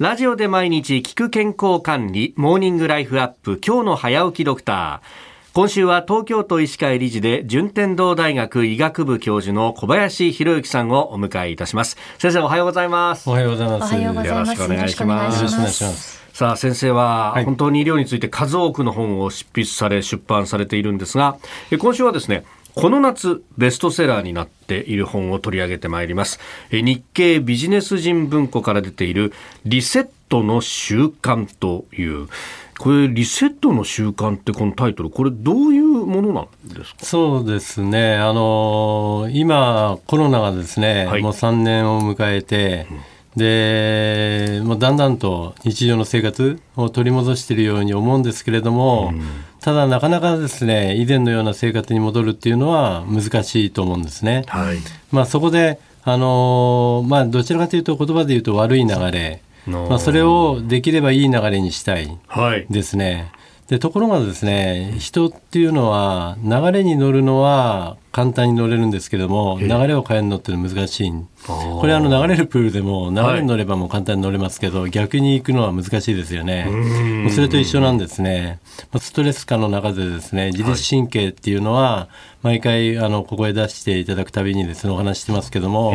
ラジオで毎日聞く健康管理、モーニングライフアップ、今日の早起きドクター。今週は東京都医師会理事で順天堂大学医学部教授の小林博之さんをお迎えいたします。先生おはようございます。おはようございます。よろしくお願いします。よろしくお願いします。さあ先生は本当に医療について数多くの本を執筆され出版されているんですが、今週はですねこの夏ベストセラーになっている本を取り上げてまいります。日経ビジネス人文庫から出ているリセットの習慣という。これリセットの習慣ってこのタイトルこれどういうものなんですか？そうですね。あの今コロナがですね、はい、もう3年を迎えて、うんで、もうだんだんと日常の生活を取り戻しているように思うんですけれども、うん、ただなかなかですね、以前のような生活に戻るっていうのは難しいと思うんですね。はい、まあそこで、あのまあどちらかというと言葉で言うと悪い流れ、まあそれをできればいい流れにしたいですね。はいでところがですね人っていうのは流れに乗るのは簡単に乗れるんですけども流れを変えるのって難しいこれあの流れるプールでも流れに乗ればもう簡単に乗れますけど、はい、逆に行くのは難しいですよね。それと一緒なんですね。ストレス下の中でですね自律神経っていうのは毎回あのここへ出していただくたびにですねお話してますけども、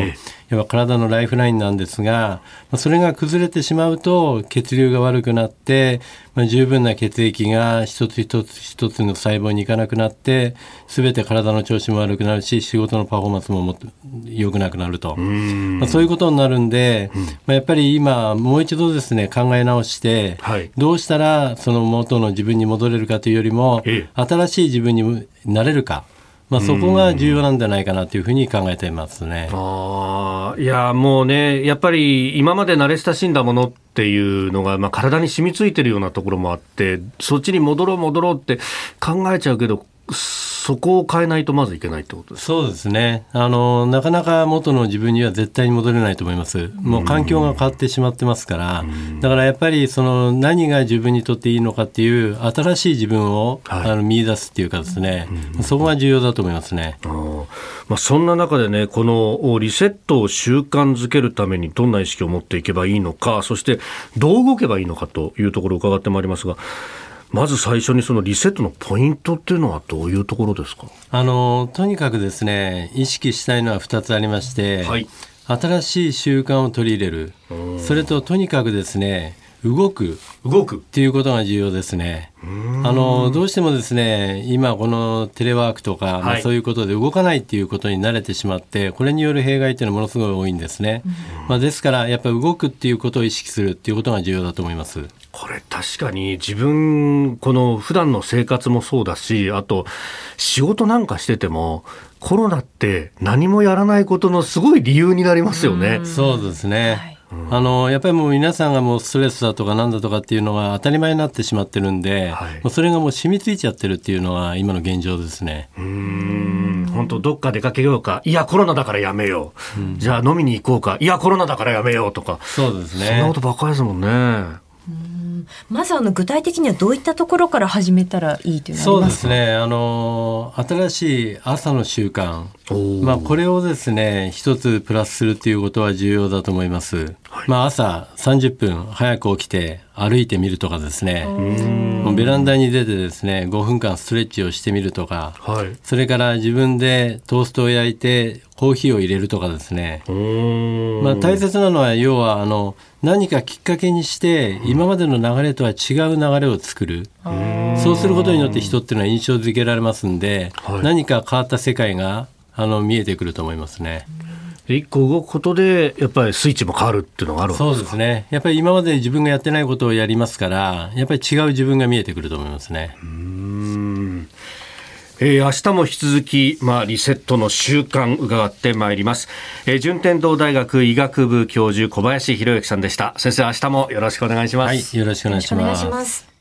要は体のライフラインなんですがそれが崩れてしまうと血流が悪くなって、まあ、十分な血液が一つ一つ一つの細胞にいかなくなって全て体の調子も悪くなるし仕事のパフォーマンスもも良くなくなると、まあ、そういうことになるんで、うん、まあ、やっぱり今もう一度ですね考え直して、はい、どうしたらその元の自分に戻れるかというよりも、新しい自分になれるか。まあ、そこが重要なんじゃないかなというふうに考えていますね。あいやもうね、やっぱり今まで慣れ親しんだものっていうのが、まあ、体に染みついてるようなところもあって、そっちに戻ろう戻ろうって考えちゃうけど、そこを変えないとまずいけないってことですそうですね。あのなかなか元の自分には絶対に戻れないと思います。もう環境が変わってしまってますから。だからやっぱりその何が自分にとっていいのかっていう新しい自分を、はい、あの見出すっていうかですね。そこが重要だと思いますね。まあ、そんな中でねこのリセットを習慣づけるためにどんな意識を持っていけばいいのかそしてどう動けばいいのかというところを伺ってまいりますがまず最初にそのリセットのポイントっていうのはどういうところですか？あのとにかくですね意識したいのは2つありまして、はい、新しい習慣を取り入れる。それととにかくですね動く動くっていうことが重要ですね。あのどうしてもですね今このテレワークとか、はい、まあ、そういうことで動かないっていうことに慣れてしまってこれによる弊害っていうのはものすごい多いんですね。まあ、ですからやっぱり動くっていうことを意識するっていうことが重要だと思います。これ確かに自分この普段の生活もそうだしあと仕事なんかしててもコロナって何もやらないことのすごい理由になりますよね。うそうですね、はいあのやっぱりもう皆さんがもうストレスだとかなんだとかっていうのが当たり前になってしまってるんで、はい、もうそれがもう染みついちゃってるっていうのは今の現状ですね。うん。本当どっか出かけようか。いやコロナだからやめよう、うん、じゃあ飲みに行こうか。いやコロナだからやめようとか。そうですね。そんなことばっかりですもんね。まずあの具体的にはどういったところから始めたらいいというそうですね。あの新しい朝の習慣。まあこれをですね一つプラスするっていうことは重要だと思います、はい、まあ朝30分早く起きて歩いてみるとかですね。ベランダに出てですね5分間ストレッチをしてみるとか、はい、それから自分でトーストを焼いてコーヒーを入れるとかですね。まあ大切なのは要はあの何かきっかけにして今までの流れとは違う流れを作る。そうすることによって人っていうのは印象づけられますん。で、はい、何か変わった世界があの見えてくると思いますね。一個動くことでやっぱりスイッチも変わるっていうのがあるそうですね。やっぱり今まで自分がやってないことをやりますからやっぱり違う自分が見えてくると思いますね。うん。えー、明日も引き続き、まあ、リセットの習慣伺ってまいります、えー、順天堂大学医学部教授小林博之さんでした。先生明日もよろしくお願いします、はい、よろしくお願いします